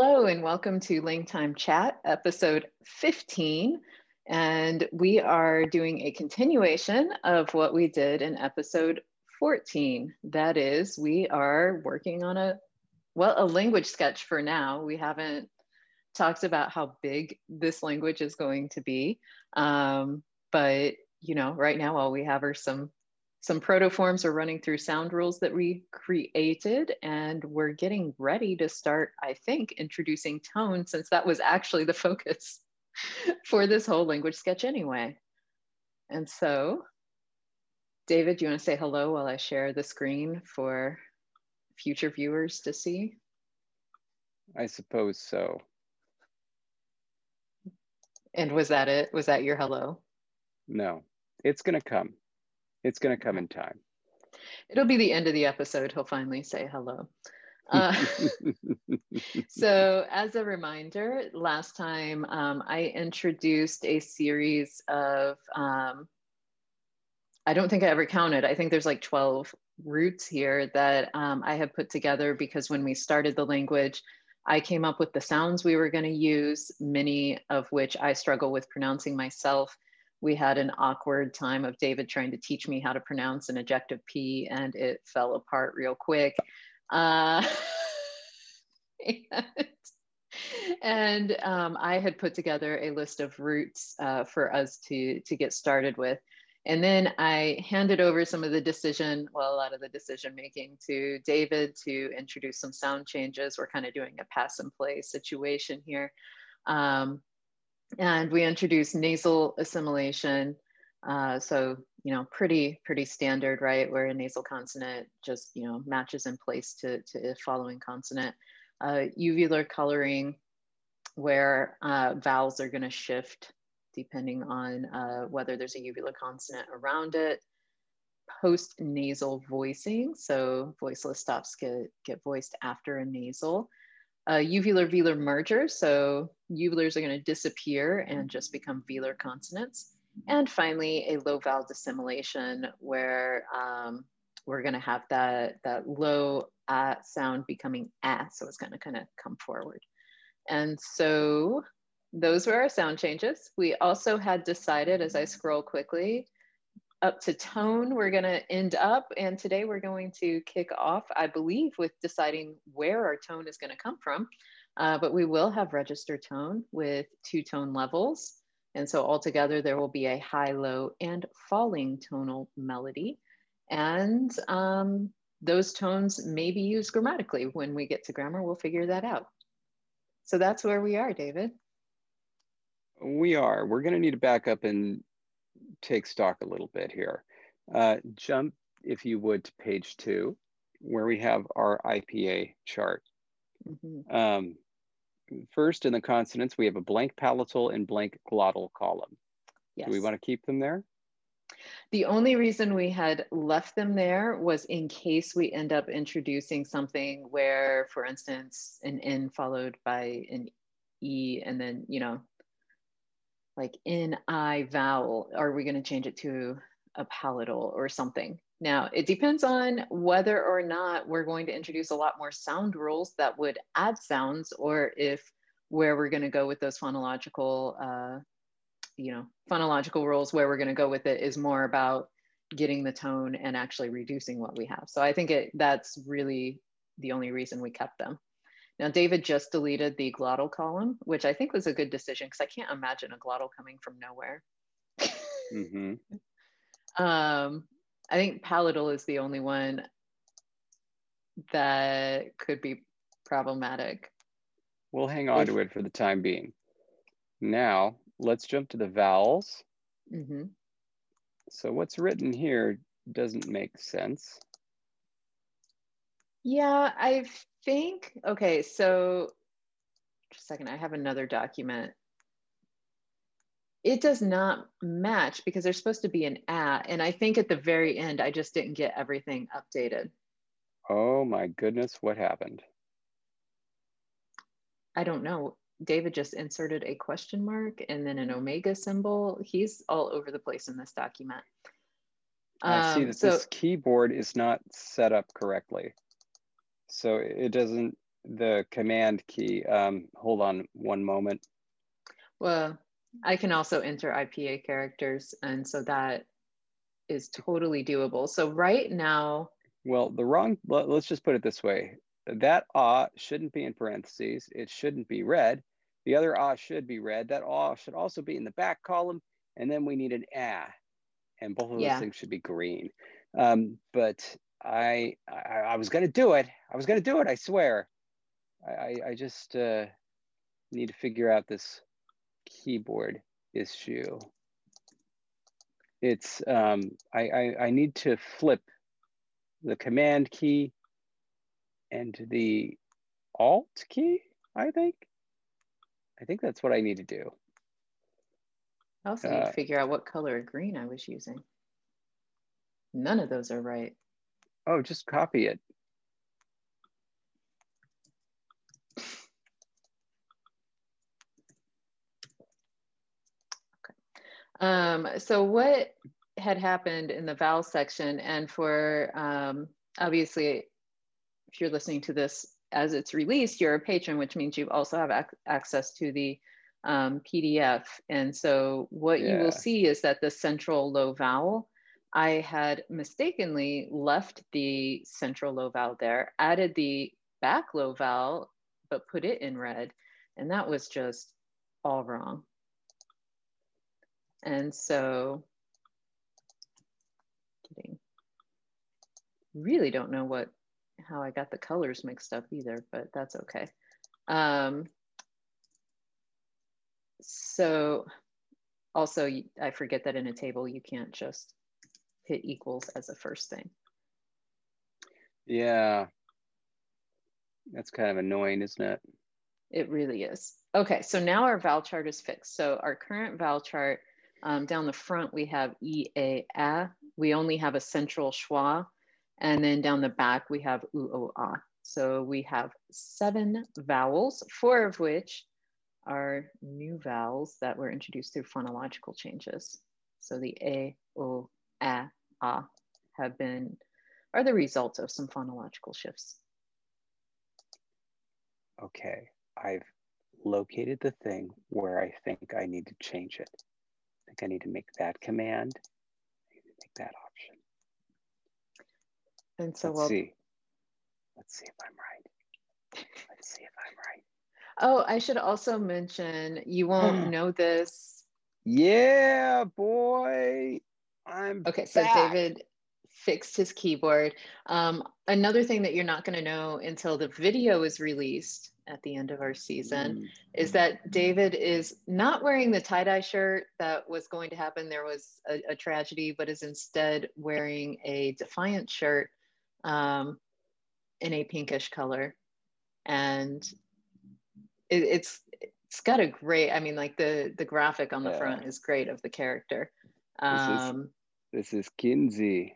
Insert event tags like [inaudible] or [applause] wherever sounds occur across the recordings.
Hello and welcome to LangTime Chat, episode 15. And we are doing a continuation of what we did in episode 14. That is, we are working on a, well, a language sketch for now. We haven't talked about how big this language is going to be. Um, but, you know, right now all we have are some some protoforms are running through sound rules that we created and we're getting ready to start, I think, introducing tone since that was actually the [laughs] focus for this whole language sketch anyway. And so, David, do you want to say hello while I share the screen for future viewers to see? I suppose so. And was that it? Was that your hello? No, it's going to come. It's going to come in time. It'll be the end of the episode. He'll finally say hello. Uh, [laughs] so, as a reminder, last time um, I introduced a series of, um, I don't think I ever counted, I think there's like 12 roots here that um, I have put together because when we started the language, I came up with the sounds we were going to use, many of which I struggle with pronouncing myself we had an awkward time of David trying to teach me how to pronounce an ejective P and it fell apart real quick. Uh, [laughs] and, and um, I had put together a list of roots uh, for us to, to get started with. And then I handed over some of the decision, well, a lot of the decision making to David to introduce some sound changes. We're kind of doing a pass and play situation here. Um, and we introduced nasal assimilation. Uh, so, you know, pretty, pretty standard, right? Where a nasal consonant just, you know, matches in place to, to a following consonant. Uh, uvular coloring, where uh, vowels are gonna shift depending on uh, whether there's a uvular consonant around it. Post nasal voicing, so voiceless stops get, get voiced after a nasal a uvular velar merger. So uvulars are going to disappear and just become velar consonants. And finally, a low vowel dissimilation where um, we're going to have that, that low uh sound becoming ah, so it's going to kind of come forward. And so those were our sound changes. We also had decided, as I scroll quickly, up to tone we're going to end up and today we're going to kick off i believe with deciding where our tone is going to come from uh, but we will have register tone with two tone levels and so altogether there will be a high low and falling tonal melody and um, those tones may be used grammatically when we get to grammar we'll figure that out so that's where we are david we are we're going to need to back up and take stock a little bit here. Uh, jump, if you would, to page two, where we have our IPA chart. Mm -hmm. um, first, in the consonants, we have a blank palatal and blank glottal column. Yes. Do we want to keep them there? The only reason we had left them there was in case we end up introducing something where, for instance, an N followed by an E and then, you know, like in I vowel, are we going to change it to a palatal or something? Now, it depends on whether or not we're going to introduce a lot more sound rules that would add sounds, or if where we're going to go with those phonological, uh, you know, phonological rules, where we're going to go with it is more about getting the tone and actually reducing what we have. So I think it that's really the only reason we kept them. Now, David just deleted the glottal column, which I think was a good decision because I can't imagine a glottal coming from nowhere. mm-hmm. [laughs] um, I think palatal is the only one that could be problematic. We'll hang on if, to it for the time being. Now, let's jump to the vowels. Mm-hmm. So, what's written here doesn't make sense. Yeah, I think, okay, so just a second, I have another document. It does not match because there's supposed to be an at, and I think at the very end, I just didn't get everything updated. Oh my goodness, what happened? I don't know. David just inserted a question mark and then an omega symbol. He's all over the place in this document. I see um, that so, this keyboard is not set up correctly. So it doesn't the command key. Um, hold on one moment. Well, I can also enter IPA characters, and so that is totally doable. So right now, well, the wrong. Let, us just put it this way: that ah shouldn't be in parentheses. It shouldn't be red. The other ah should be red. That ah should also be in the back column, and then we need an ah, and both of those yeah. things should be green. Um, but I, I, I was gonna do it. I was gonna do it. I swear. I, I just uh, need to figure out this keyboard issue. It's um, I, I I need to flip the command key and the alt key. I think. I think that's what I need to do. I also need to uh, figure out what color of green I was using. None of those are right. Oh, just copy it. Um, so what had happened in the vowel section and for um, obviously if you're listening to this as it's released you're a patron which means you also have ac access to the um, pdf and so what yeah. you will see is that the central low vowel i had mistakenly left the central low vowel there added the back low vowel but put it in red. And that was just all wrong and so, kidding. Really don't know what how I got the colors mixed up either, but that's okay. Um, so also, I forget that in a table, you can't just hit equals as a first thing. Yeah, that's kind of annoying, isn't it? It really is. Okay, so now our vowel chart is fixed. So our current vowel chart um, down the front, we have E, A, A. We only have a central schwa. And then down the back, we have U, O, A. So we have seven vowels, four of which are new vowels that were introduced through phonological changes. So the A, O, A, A have been, are the result of some phonological shifts. Okay, I've located the thing where I think I need to change it think I need to make that command. I need to make that option. And so let's we'll see. Let's see if I'm right. Let's see if I'm right. Oh, I should also mention you won't [clears throat] know this. Yeah, boy. I'm okay. So. David fixed his keyboard. Um, another thing that you're not going to know until the video is released at the end of our season mm. is that David is not wearing the tie dye shirt that was going to happen. There was a, a tragedy, but is instead wearing a defiant shirt um, in a pinkish color. And it, it's it's got a great, I mean, like the the graphic on the yeah. front is great of the character. Um, this is, this is Kinsey.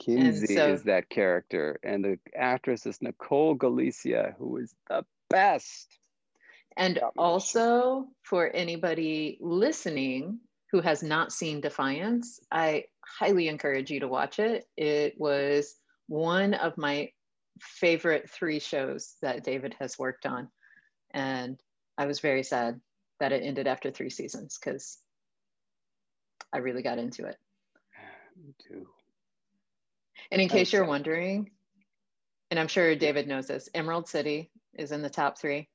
Kinsey so, is that character, and the actress is Nicole Galicia, who is the best. And also, for anybody listening who has not seen Defiance, I highly encourage you to watch it. It was one of my favorite three shows that David has worked on. And I was very sad that it ended after three seasons because I really got into it. [sighs] Me too. And in case you're wondering, and I'm sure David knows this, Emerald City is in the top three.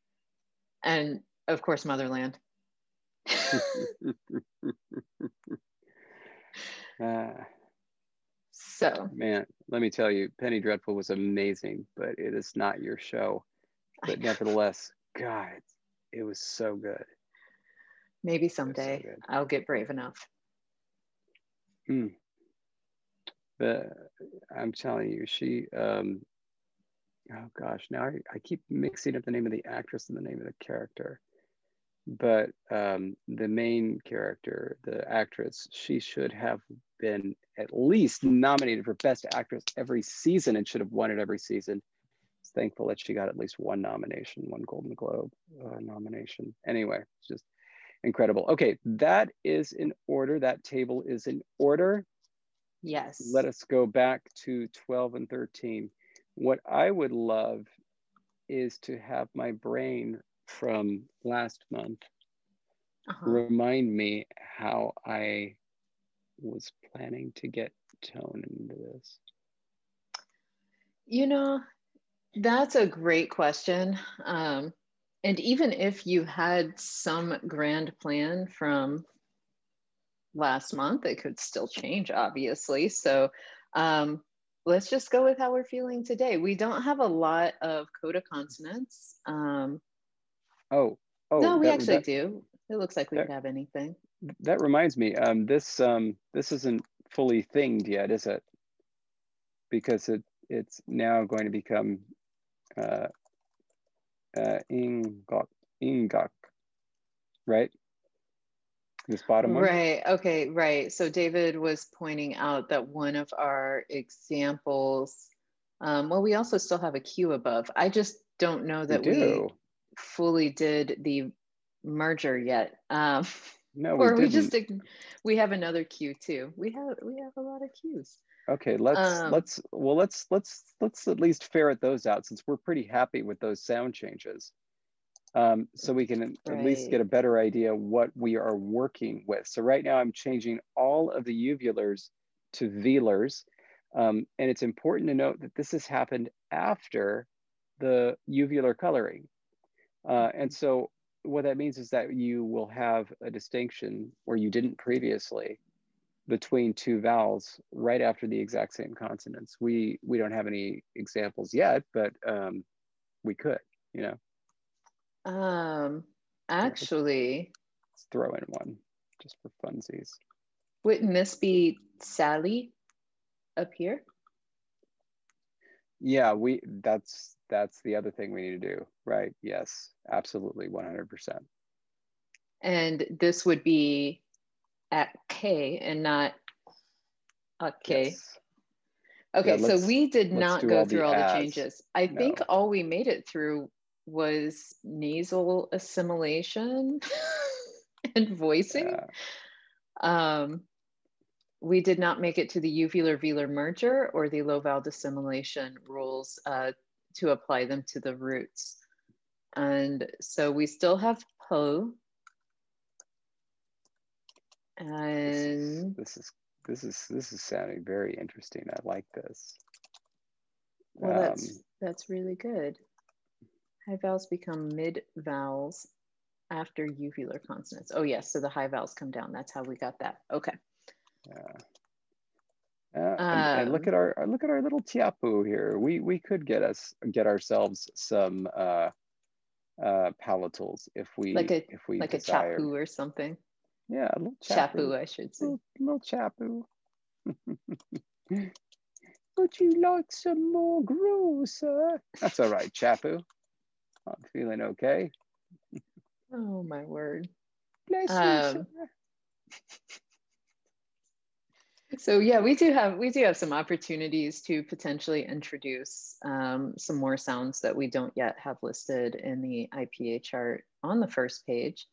And of course, Motherland. uh, [laughs] [laughs] so, man, let me tell you, Penny Dreadful was amazing, but it is not your show. But [laughs] nevertheless, God, it was so good. Maybe someday so I'll get brave enough. Hmm but I'm telling you, she, um, oh gosh, now I, I keep mixing up the name of the actress and the name of the character. But um, the main character, the actress, she should have been at least nominated for Best Actress every season and should have won it every season. It's thankful that she got at least one nomination, one Golden Globe uh, nomination. Anyway, just incredible. Okay, that is in order. That table is in order. Yes. Let us go back to 12 and 13. What I would love is to have my brain from last month Uh-huh. remind me how I was planning to get tone into this. You know, that's a great question. Um, and even if you had some grand plan from last month, it could still change, obviously. So um, let's just go with how we're feeling today. We don't have a lot of coda consonants. Um, Oh, oh, no, we that- actually that- do. It looks like we that- have anything. That reminds me, um, this um, this isn't fully thinged yet, is it? Because it it's now going to become uh, uh, ingok, ingok, right? This bottom one. Right. Okay. Right. So David was pointing out that one of our examples, um, well, we also still have a Q above. I just don't know that we, do. fully did the merger yet. Um, No, we or we didn't. just, we have another Q too. We have, we have a lot of Qs. Okay, let's Um, let's well let's let's let's at least ferret those out since we're pretty happy with those sound changes. Um, so we can at least get a better idea what we are working with. So right now I'm changing all of the uvulars to velars. Um, and it's important to note that this has happened after the uvular coloring. Uh, and so what that means is that you will have a distinction where you didn't previously between two vowels right after the exact same consonants. We we don't have any examples yet, but um, we could, you know, Um, actually, let's throw in one just for funsies. wouldn't this be Sally up here? Yeah, we that's that's the other thing we need to do, right? Yes, absolutely, 100%. And this would be at K and not K. Yes. Okay, let's- so we did not go through all the changes. I think all we made it through was nasal assimilation [laughs] and voicing. Yeah. Um, we did not make it to the uvular velar merger or the low vowel dissimilation rules uh, to apply them to the roots. And so we still have po. This is, And this is this is this is sounding very interesting. I like this. well, that's Um, that's really good. High vowels become mid vowels after uvular consonants. Oh yes, so the high vowels come down. That's how we got that. Okay. Yeah. Yeah, and, and look Um, at our uh, look at our little tiapu here. We we could get us get ourselves some uh, uh, palatals if we Like a- if we Like desire. a chapu or something. Yeah, a little Chapu, chapu, I should say. little, little chapu. [laughs] Would you like some more gruel, sir? That's all right, chapu. I'm feeling okay. Oh my word. Bless you, Um, sir. So yeah, we do have we do have some opportunities to potentially introduce um, some more sounds that we don't yet have listed in the IPA chart on the first page.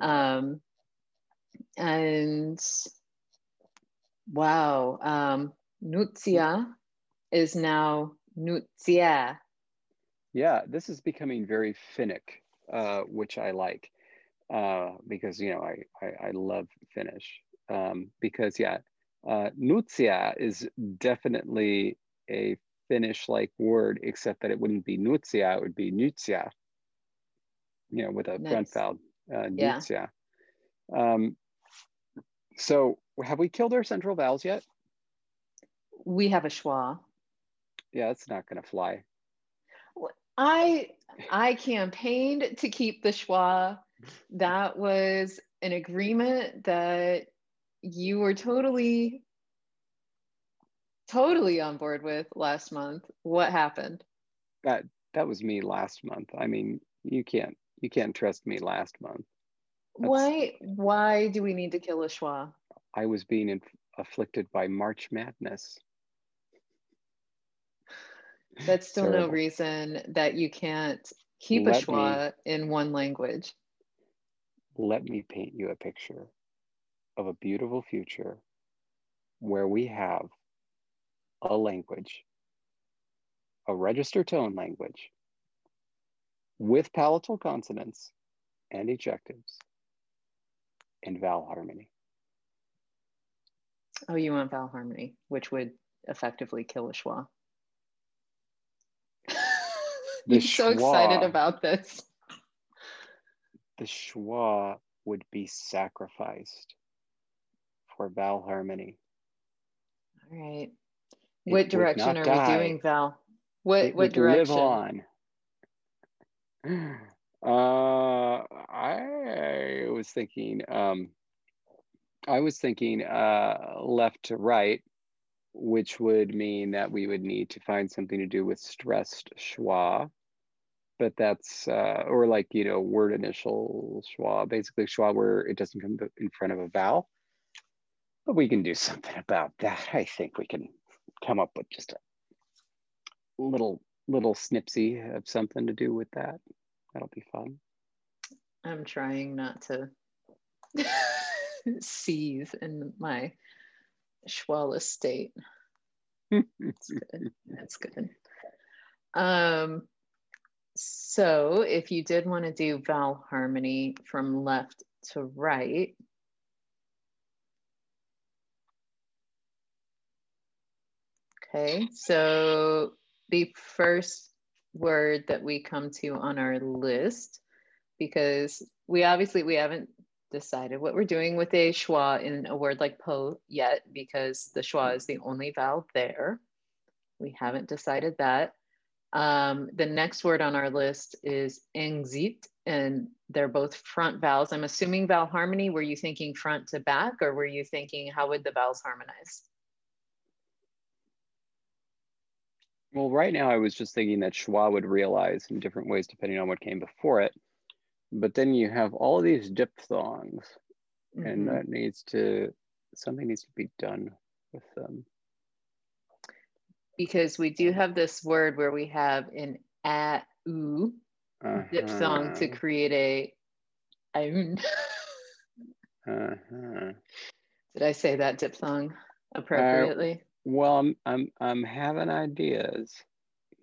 Um, and wow, um, Nutsia is now Nutsia. Yeah, this is becoming very Finnic, uh, which I like uh, because you know I I, I love Finnish um, because yeah, uh, nutsia is definitely a Finnish-like word, except that it wouldn't be nutsia, it would be nutsia, you know, with a front vowel, uh, Yeah. Um, so have we killed our central vowels yet? We have a schwa. Yeah, that's not going to fly. I I campaigned to keep the schwa. That was an agreement that you were totally totally on board with last month. What happened? That that was me last month. I mean, you can't you can't trust me last month. That's- Why why do we need to kill a schwa? I was being inf- afflicted by March Madness. That's still no reason that you can't keep a Let me- schwa in one language. Let me paint you a picture of a beautiful future where we have a language, a register tone language with palatal consonants and ejectives and vowel harmony. Oh, you want vowel harmony, which would effectively kill a schwa. [laughs] The I'm so excited about this. The schwa would be sacrificed for vowel harmony. All right. It what direction are die. we doing, Val? What it what would direction? live on. [gasps] Uh, I was thinking, um, I was thinking uh, left to right, which would mean that we would need to find something to do with stressed schwa. But that's, uh, or like, you know, word initial schwa, basically schwa where it doesn't come in front of a vowel. But we can do something about that. I think we can come up with just a little little snipsy of something to do with that. That'll be fun. I'm trying not to [laughs] seize in my schwaless state. That's [laughs] good. That's good. Um, so if you did want to do vowel harmony from left to right, okay, so the first word that we come to on our list, because we obviously we haven't decided what we're doing with a schwa in a word like po yet, because the schwa is the only vowel there. We haven't decided that. Um, the next word on our list is engzit, and they're both front vowels. I'm assuming vowel harmony. Were you thinking front to back, or were you thinking how would the vowels harmonize? Well, right now I was just thinking that schwa would realize in different ways depending on what came before it. But then you have all these diphthongs, and Mhm. that needs to something needs to be done with them. Because we do have this word where we have an a u diphthong to Uh-huh, create a aun. [laughs] uh-huh. Did I say that diphthong appropriately? Well, I'm I'm I'm having ideas.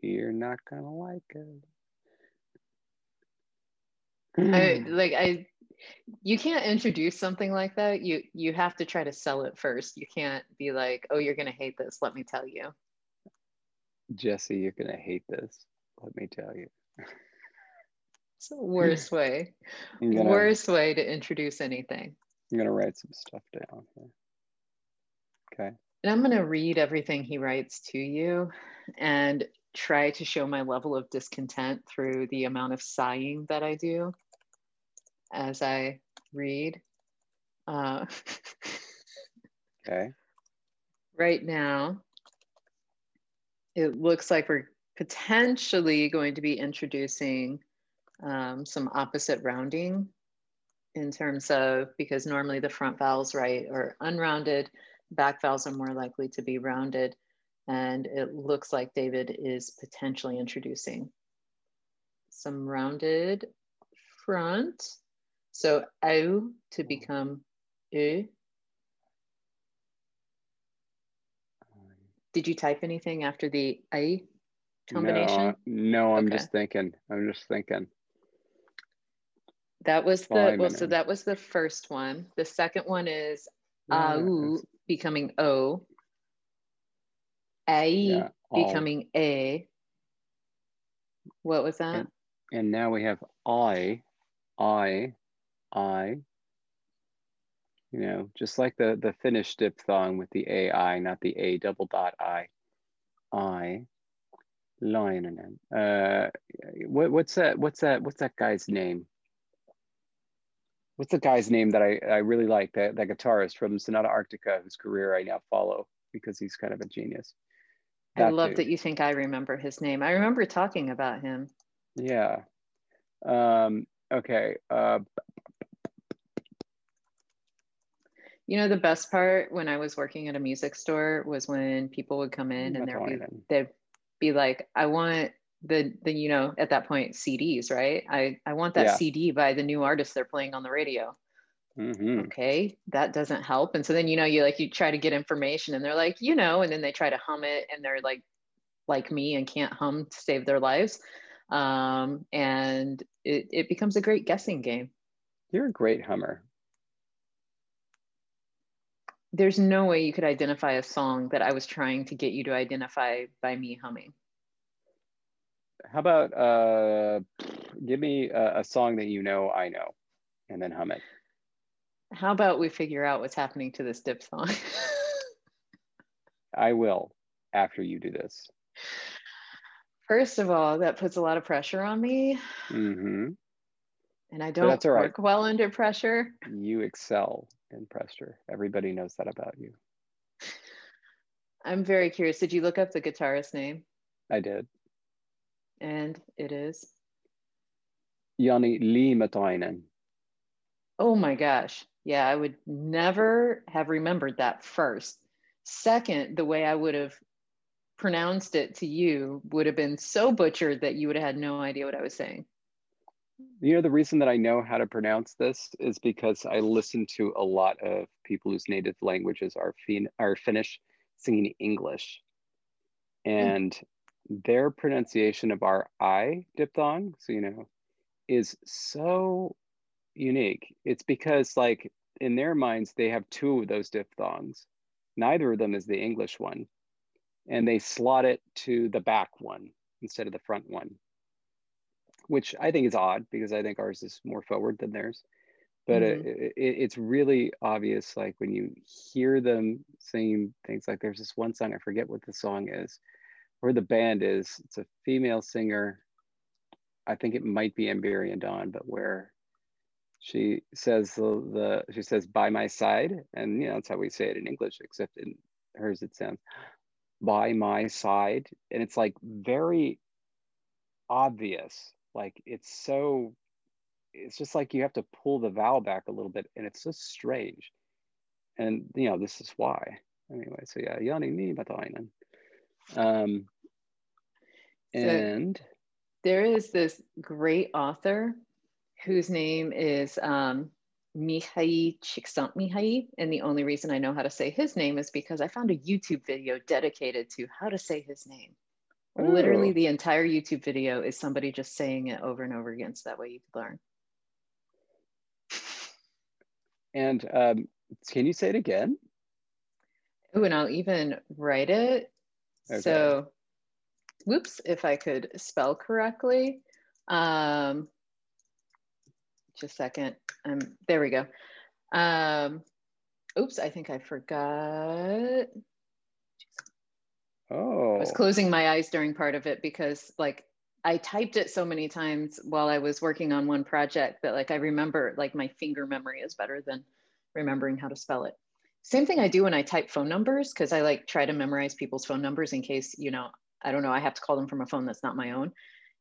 You're not gonna like it. I mm. like I you can't introduce something like that. You you have to try to sell it first. You can't be like, "Oh, you're going to hate this. Let me tell you." Jesse, you're gonna hate this. Let me tell you. It's the worst way. [laughs] Gonna Worst way to introduce anything. I'm gonna write some stuff down here. Okay. And I'm going to read everything he writes to you and try to show my level of discontent through the amount of sighing that I do as I read. Uh, [laughs] Okay. right now, it looks like we're potentially going to be introducing um, some opposite rounding in terms of because normally the front vowels, right, are unrounded, back vowels are more likely to be rounded. And it looks like David is potentially introducing some rounded front. So au to become u. Did you type anything after the a combination? No, no, I'm Okay. just thinking. I'm just thinking. That was the well, so that was the first one. The second one is Yeah, au becoming o, a yeah, becoming a. What was that? And now we have I, I, I. You know, just like the the Finnish diphthong with the AI, not the A double dot I. I. Lainanen. Uh, what, what's that? What's that? What's that guy's name? What's the guy's name that I, I really like? That, that guitarist from Sonata Arctica, whose career I now follow because he's kind of a genius. I love dude. that you think I remember his name. I remember talking about him. Yeah. Um, okay. Uh, You know, the best part when I was working at a music store was when people would come in and there'd be, they'd be like, I want the, the, you know, at that point, CDs, right? I, I want that Yeah. CD by the new artist they're playing on the radio. mhm. okay that doesn't help and so then you know you like you try to get information and they're like you know and then they try to hum it and they're like like me and can't hum to save their lives Um, and it, it becomes a great guessing game. You're a great hummer. There's no way you could identify a song that I was trying to get you to identify by me humming. How about uh, give me a, a song that you know I know, and then hum it. How about we figure out what's happening to this diphthong? I will after you do this. First of all, that puts a lot of pressure on me. Mm-hmm. And I don't work well under pressure. You excel in pressure. Everybody knows that about you. I'm very curious. Did you look up the guitarist name? I did. And it is? Jani Liimatainen. Oh my gosh. Yeah, I would never have remembered that first. Second, the way I would have pronounced it to you would have been so butchered that you would have had no idea what I was saying. You know, the reason that I know how to pronounce this is because I listen to a lot of people whose native languages are, fin- are Finnish singing English. And mm. their pronunciation of our I diphthong, so you know, is so unique. It's because, like, in their minds, they have two of those diphthongs. Neither of them is the English one. And they slot it to the back one instead of the front one, which I think is odd because I think ours is more forward than theirs. But mm-hmm. it, it, it's really obvious, like when you hear them saying things like, there's this one song, I forget what the song is, where the band is. It's a female singer. I think it might be Amberian Dawn, but where she says the, the she says by my side and you know that's how we say it in english except in hers it sounds by my side and it's like very obvious like it's so it's just like you have to pull the vowel back a little bit and it's so strange and you know this is why anyway so yeah Jani Liimatainen um and so there is this great author whose name is um, Mihaly Csikszentmihalyi. And the only reason I know how to say his name is because I found a YouTube video dedicated to how to say his name. Ooh. Literally, the entire YouTube video is somebody just saying it over and over again. So that way you can learn. [laughs] And um, can you say it again? Oh, and I'll even write it. Okay. So, whoops, if I could spell correctly. Um, just a second. Um, there we go. Um, oops, I think I forgot. Oh. I was closing my eyes during part of it because like I typed it so many times while I was working on one project that like I remember like my finger memory is better than remembering how to spell it. Same thing I do when I type phone numbers because I like try to memorize people's phone numbers in case, you know, I don't know, I have to call them from a phone that's not my own.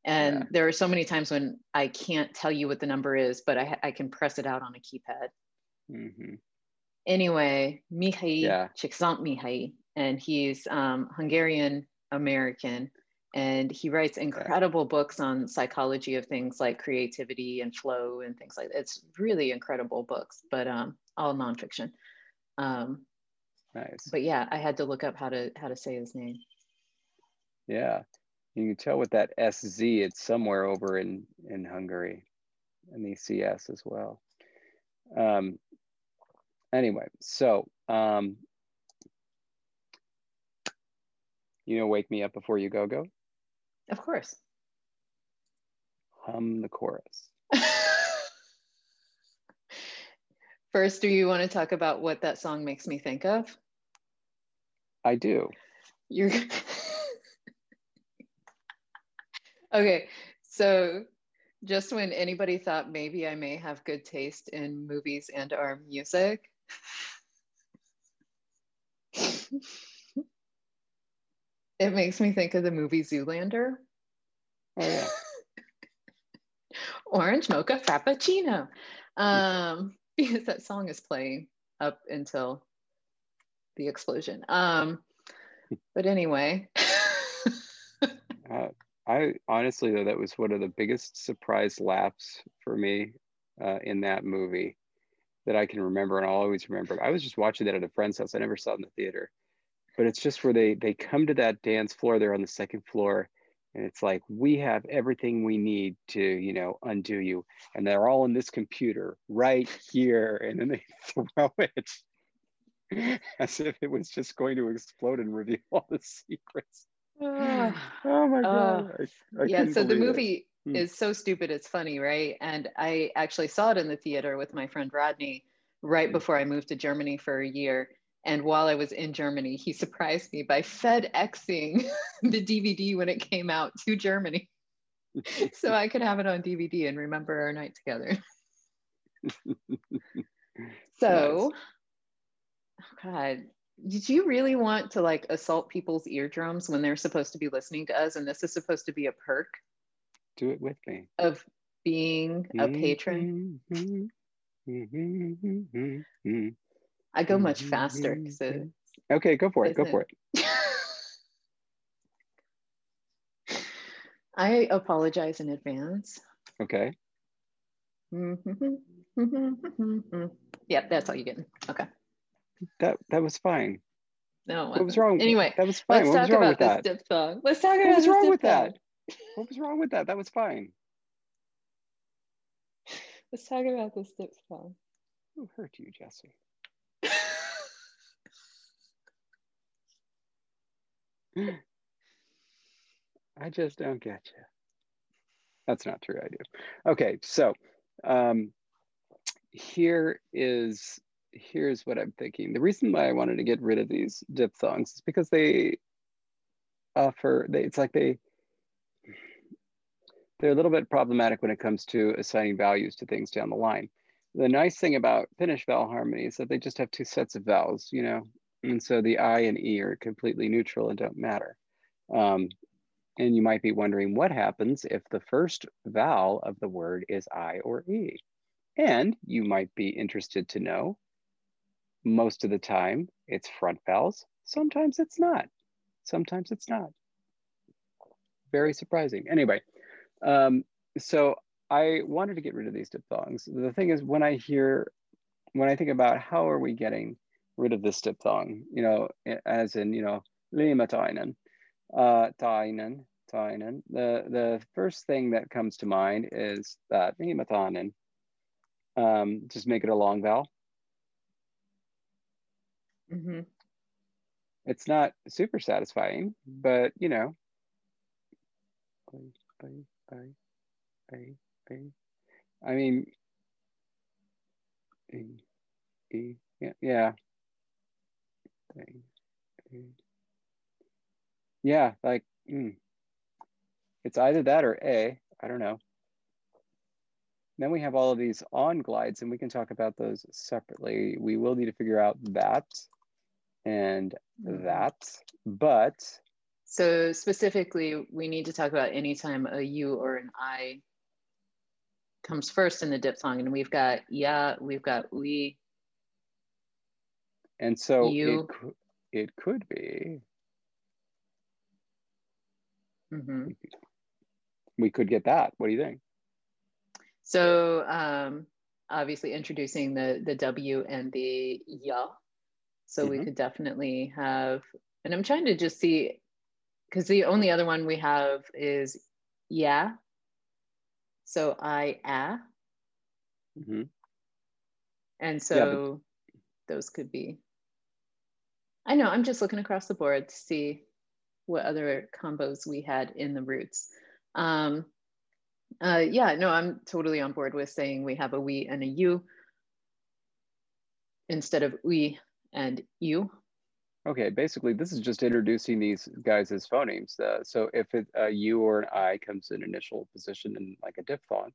And yeah. there are so many times when I can't tell you what the number is, but I, I can press it out on a keypad. Mm-hmm. Anyway, Mihaly yeah. Csikszentmihalyi, and he's um, Hungarian American, and he writes incredible books on psychology of things like creativity and flow and things like that. It's really incredible books, but um, all nonfiction. Um, nice. But yeah, I had to look up how to how to say his name. Yeah, you can tell with that SZ, it's somewhere over in, in Hungary and the CS as well. Um, anyway, so, um, you know, wake me up before you go, go? Of course. Hum the chorus. [laughs] First, do you want to talk about what that song makes me think of? I do. You're [laughs] Okay, so just when anybody thought maybe I may have good taste in movies and our music, [laughs] it makes me think of the movie Zoolander. Oh yeah. [laughs] Orange mocha frappuccino. Um, [laughs] because that song is playing up until the explosion. Um, [laughs] but anyway. uh, I honestly though that was one of the biggest surprise laughs for me uh, in that movie that I can remember and I'll always remember. I was just watching that at a friend's house. I never saw it in the theater, but it's just where they they come to that dance floor. They're on the second floor, And it's like, we have everything we need to, you know, undo you. And they're all in this computer right here. And then they [laughs] throw it [laughs] as if it was just going to explode and reveal all the secrets. Uh, Oh my uh, God. I, I yeah, so the movie Hmm. is so stupid it's funny, right? And I actually saw it in the theater with my friend Rodney right Hmm. before I moved to Germany for a year. And while I was in Germany, he surprised me by FedExing [laughs] the DVD when it came out to Germany. so I could have it on DVD and remember our night together. [laughs] So, oh God, did you really want to like assault people's eardrums when they're supposed to be listening to us? And this is supposed to be a perk Do it with me. of being a patron? Mm-hmm. Mm-hmm. Mm-hmm. I go much mm-hmm. faster mm-hmm. because it. Okay, go for it. Go for it. [laughs] I apologize in advance. Okay. Mm-hmm. [laughs] yep, that's all you get. Okay. That that was fine. No, it What was wrong? Anyway, that was fine. let's What was talk wrong about with this that? Let's talk about What was wrong with that? What was wrong with that? That was fine. Let's talk about this dip song. Who hurt you, Jesse? I just don't get you. That's not true. I do. Okay, so um, here is here's what I'm thinking. The reason why I wanted to get rid of these diphthongs is because they offer. They, it's like they they're a little bit problematic when it comes to assigning values to things down the line. The nice thing about Finnish vowel harmony is that they just have two sets of vowels, you know, and so the I and E are completely neutral and don't matter. Um, and you might be wondering what happens if the first vowel of the word is I or E. And you might be interested to know most of the time it's front vowels, sometimes it's not. Sometimes it's not. Very surprising. Anyway, um, so I wanted to get rid of these diphthongs. The thing is, when I hear, when I think about how are we getting rid of this diphthong, you know, as in, you know, Liimatainen, uh, tainen, tainen, the, the first thing that comes to mind is that Liimatainen, um, just make it a long vowel. Mhm. It's not super satisfying, but you know. I mean, yeah, yeah. Bye. Yeah, like, mm. it's either that or A, I don't know. Then we have all of these on glides and we can talk about those separately. We will need to figure out that and Mhm. that, but So specifically, we need to talk about anytime a U or an I comes first in the diphthong, and we've got yeah, we've got we. And so You- it, it could be, Mhm. we could get that. What do you think? So um, obviously introducing the the W and the ya. So we Mhm. could definitely have, and I'm trying to just see, because the only other one we have is yeah. So I a, hmm and Yeah, so those could be. I know. I'm just looking across the board to see what other combos we had in the roots. Um, uh, yeah, no, I'm totally on board with saying we have a we and a you instead of we and you. Okay, basically, this is just introducing these guys as phonemes. Uh, so if it, a U or an I comes in initial position in like a diphthong,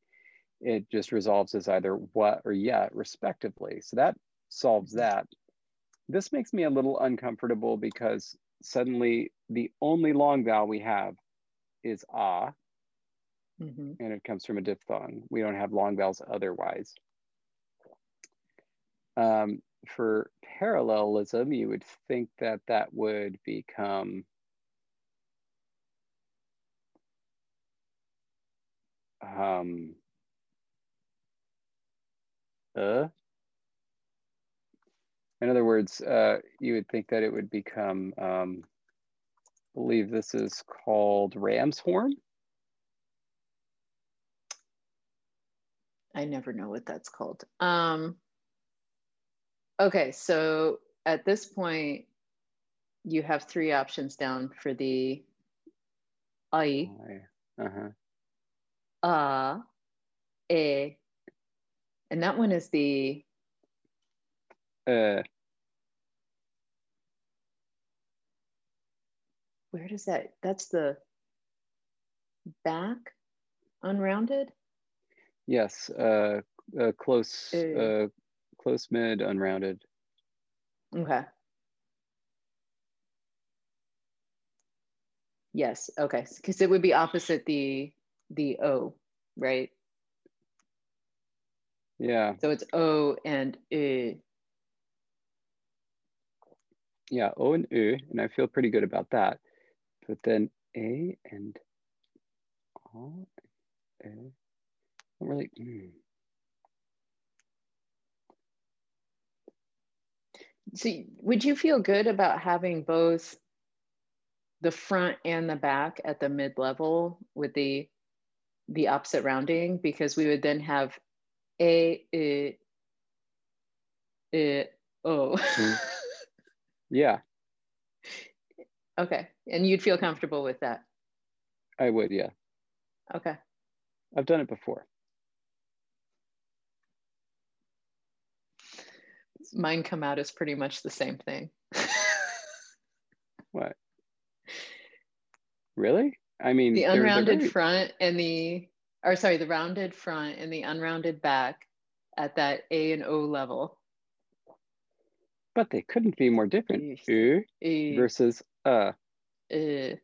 it just resolves as either what or yeah, respectively. So that solves that. This makes me a little uncomfortable because suddenly the only long vowel we have is ah, Mhm. and it comes from a diphthong. We don't have long vowels otherwise. Um, for parallelism, you would think that that would become um, uh. In other words, uh, you would think that it would become um, believe this is called ram's horn. I never know what that's called. Um, okay, so at this point, you have three options down for the I, Uh-huh. uh, e, and that one is the Uh, where does that? That's the back unrounded. yes, uh, uh, close, Uh. uh, close mid, unrounded. Okay. Yes. Okay. Because it would be opposite the the O, right? Yeah, So it's O and E. yeah, O and U, and I feel pretty good about that. But then A and O, A, don't really. mm. So would you feel good about having both the front and the back at the mid level with the the opposite rounding? Because we would then have A, I, I, O. Mm. Yeah, okay. And you'd feel comfortable with that. I would. Yeah, Okay. I've done it before. Mine come out as pretty much the same thing. What? Really? I mean, the unrounded very- front and the or sorry the rounded front and the unrounded back at that a and o level but they couldn't be more different. U E, versus uh, e,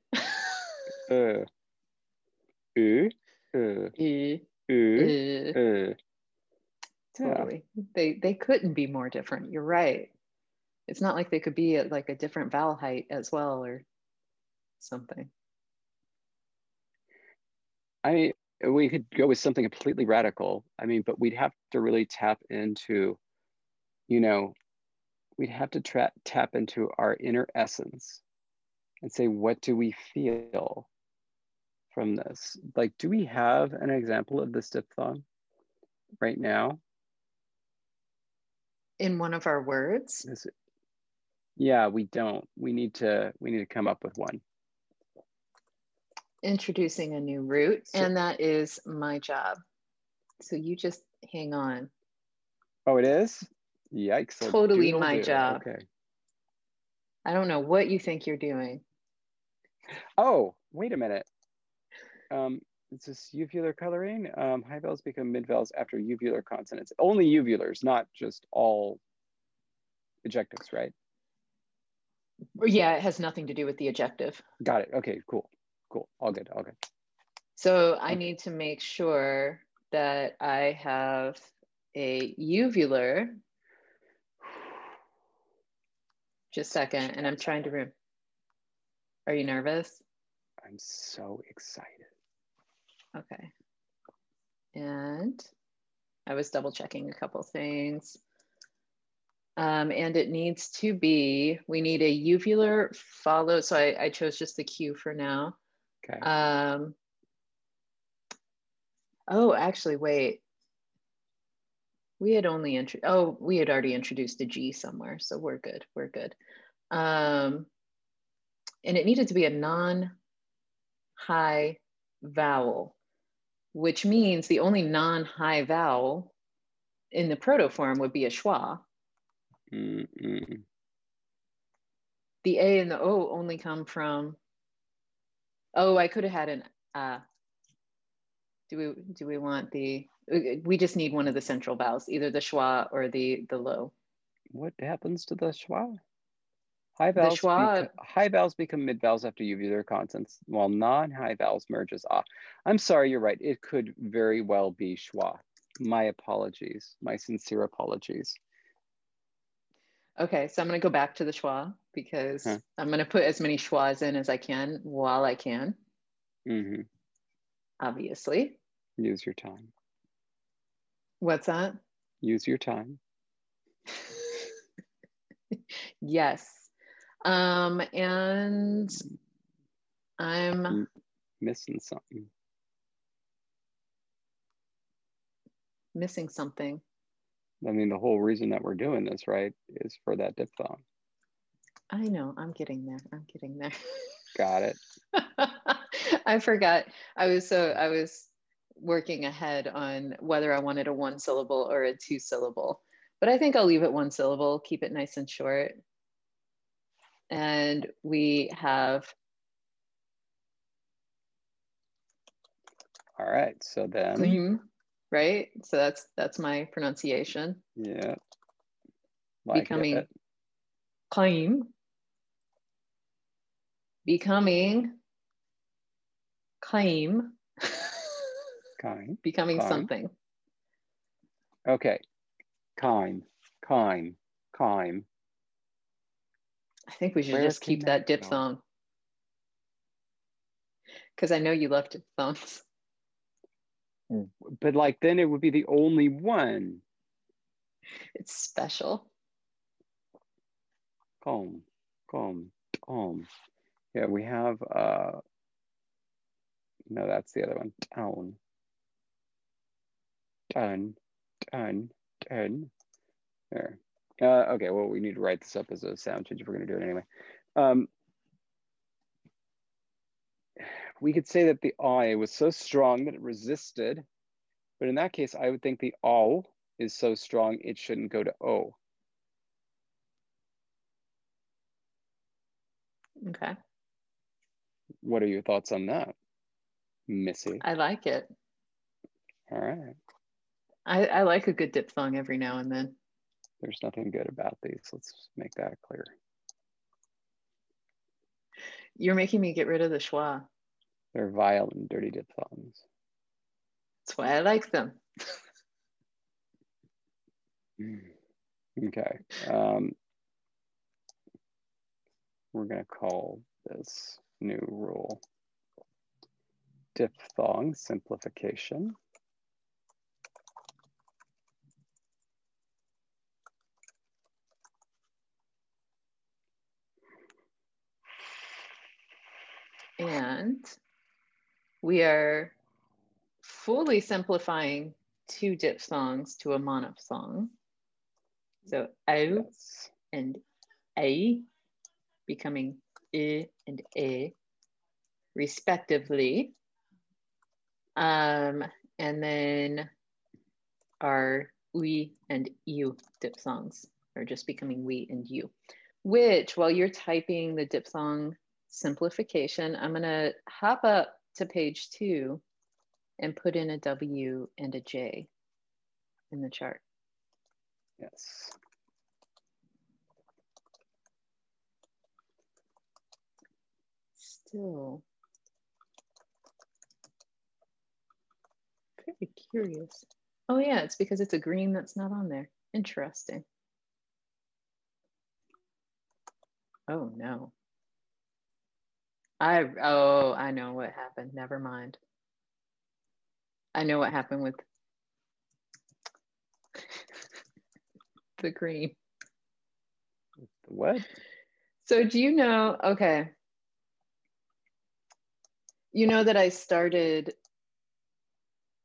uh, [laughs] U, uh, e, U, e. uh. Totally. They they couldn't be more different. You're right. It's not like they could be at like a different vowel height as well or something. I we could go with something completely radical. I mean, but we'd have to really tap into, you know, we'd have to tra- tap into our inner essence and say, what do we feel from this? Like, do we have an example of this diphthong right now? in one of our words Is it- yeah, we don't. We need to. We need to come up with one. introducing a new root So- and that is my job so you just hang on Oh, it is. Yikes! Totally my doodle-doo. job. Okay. i don't know what you think you're doing Oh, wait a minute. Um, is this uvular coloring? Um, high vowels become mid vowels after uvular consonants. Only uvulars, not just all ejectives, right? Yeah it has nothing to do with the ejective Got it. Okay, cool. Cool. All good. All good. So I need to make sure that I have a uvular. Just a second, and I'm trying to room. Are you nervous? I'm so excited. Okay. And I was double checking a couple things. Um, and it needs to be, we need a uvular follow. So I, I chose just the Q for now. Okay. Um, oh, actually, wait. We had only intro. Oh, we had already introduced a G somewhere, so we're good. We're good. Um, and it needed to be a non-high vowel, which means the only non-high vowel in the protoform would be a schwa. Mm-mm. The A and the O only come from. Oh, I could have had an uh. Do we do we want the? We just need one of the central vowels, either the schwa or the the low. What happens to the schwa? High The vowels, schwa- beco- high vowels become mid vowels after uvular consonants, while non-high vowels merge as ah. I'm sorry, you're right. It could very well be schwa. My apologies. My sincere apologies. Okay, so I'm going to go back to the schwa because Huh. I'm going to put as many schwas in as I can while I can, hmm obviously. Use your time. What's that? Use your time. [laughs] yes. Um, and I'm missing something. Missing something. I mean, the whole reason that we're doing this, right, is for that diphthong. I know, I'm getting there. I'm getting there. Got it. [laughs] I forgot. I was so, I was working ahead on whether I wanted a one syllable or a two syllable, but I think I'll leave it one syllable, keep it nice and short. And we have. All right, so then. Claim, right? So that's that's my pronunciation. Yeah. Like Becoming it. claim. Becoming claim. Kind. Becoming Claim. something. Okay. Kind, kind, kind. I think we should Where just keep that that diphthong. Because I know you love diphthongs. [laughs] But like then it would be the only one. It's special. Calm, calm, calm. Yeah, we have uh no, that's the other one. Town. Done, done, done. There. Uh, okay, well, we need to write this up as a sound change if we're going to do it anyway. Um, we could say that the I was so strong that it resisted, but in that case, I would think the O is so strong it shouldn't go to O. Okay. What are your thoughts on that, Missy? I like it. All right. I, I like a good diphthong every now and then. There's nothing good about these. Let's make that clear. You're making me get rid of the schwa. They're vile and dirty diphthongs. That's why I like them. Okay. Um, we're going to call this new rule diphthong simplification. And we are fully simplifying two diphthongs to a monophthong. So O and A becoming I and A respectively. Um, and then our we and you diphthongs are just becoming we and you, which while you're typing the diphthong simplification, I'm gonna hop up to page two and put in a W and a J in the chart. Yes. Still very curious. Oh yeah, it's because it's a green that's not on there. Interesting. Oh no. I, oh, I know what happened. Never mind. I know what happened with [laughs] the green. What? So do you know, okay. You know that I started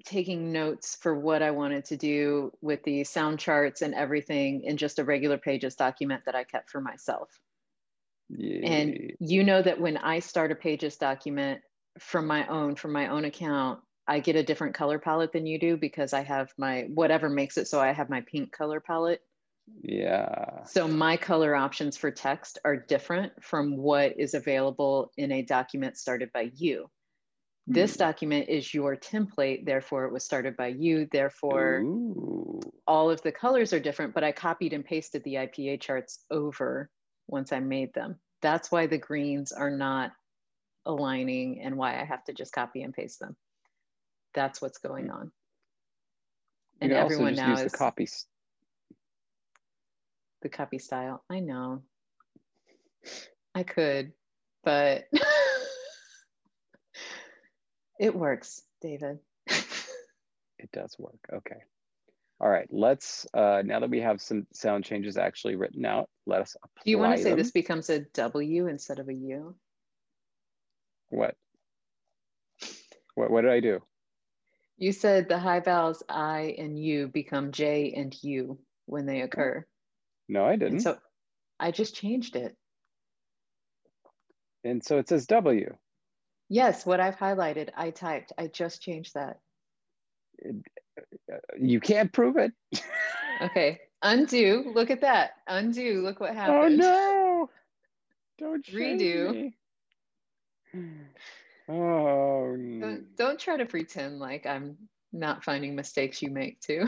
taking notes for what I wanted to do with the sound charts and everything in just a regular pages document that I kept for myself. Yeah. And you know that when I start a pages document from my own, from my own account, I get a different color palette than you do because I have my whatever makes it so I have my pink color palette. yeah. So my color options for text are different from what is available in a document started by you. This Hmm. document is your template, therefore it was started by you, therefore Ooh. all of the colors are different, but I copied and pasted the IPA charts over once I made them. That's why the greens are not aligning and why I have to just copy and paste them. That's what's going on. You And also everyone now is the copy. the copy style. I know. I could, but [laughs] it works, David. [laughs] It does work. Okay. All right. Let's, uh, now that we have some sound changes actually written out, let us apply Do you want to say them. this becomes a W instead of a U? What? What, what did I do? You said the high vowels I and U become J and U when they occur. No, I didn't. And so I just changed it. And so it says W. Yes, what I've highlighted, I typed. I just changed that. You can't prove it. Okay, undo. Look at that. Undo. Look what happened. oh happened. no! [laughs] Don't Redo. Oh, no. Don't, mm. don't try to pretend like I'm not finding mistakes you make too.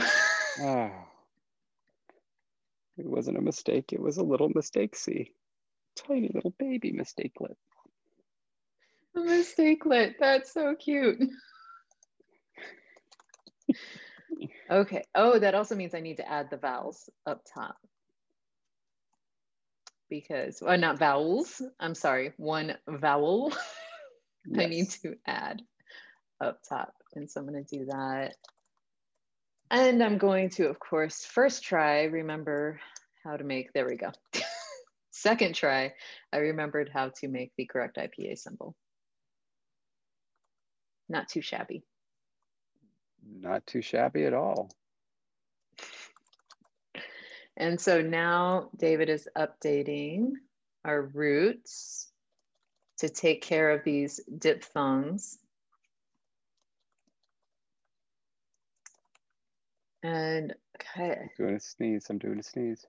Oh. [laughs] It wasn't a mistake. It was a little mistake. See, tiny little baby mistakelet. A mistakelet. That's so cute. Okay. Oh, that also means I need to add the vowels up top. Because, well, not vowels. I'm sorry, one vowel [laughs] I need to add up top. And so I'm going to do that. And I'm going to, of course, first try, remember how to make, there we go. [laughs] Second try, I remembered how to make the correct IPA symbol. Not too shabby. Not too shabby at all. And so now David is updating our roots to take care of these diphthongs. And okay, I'm doing a sneeze. I'm doing a sneeze.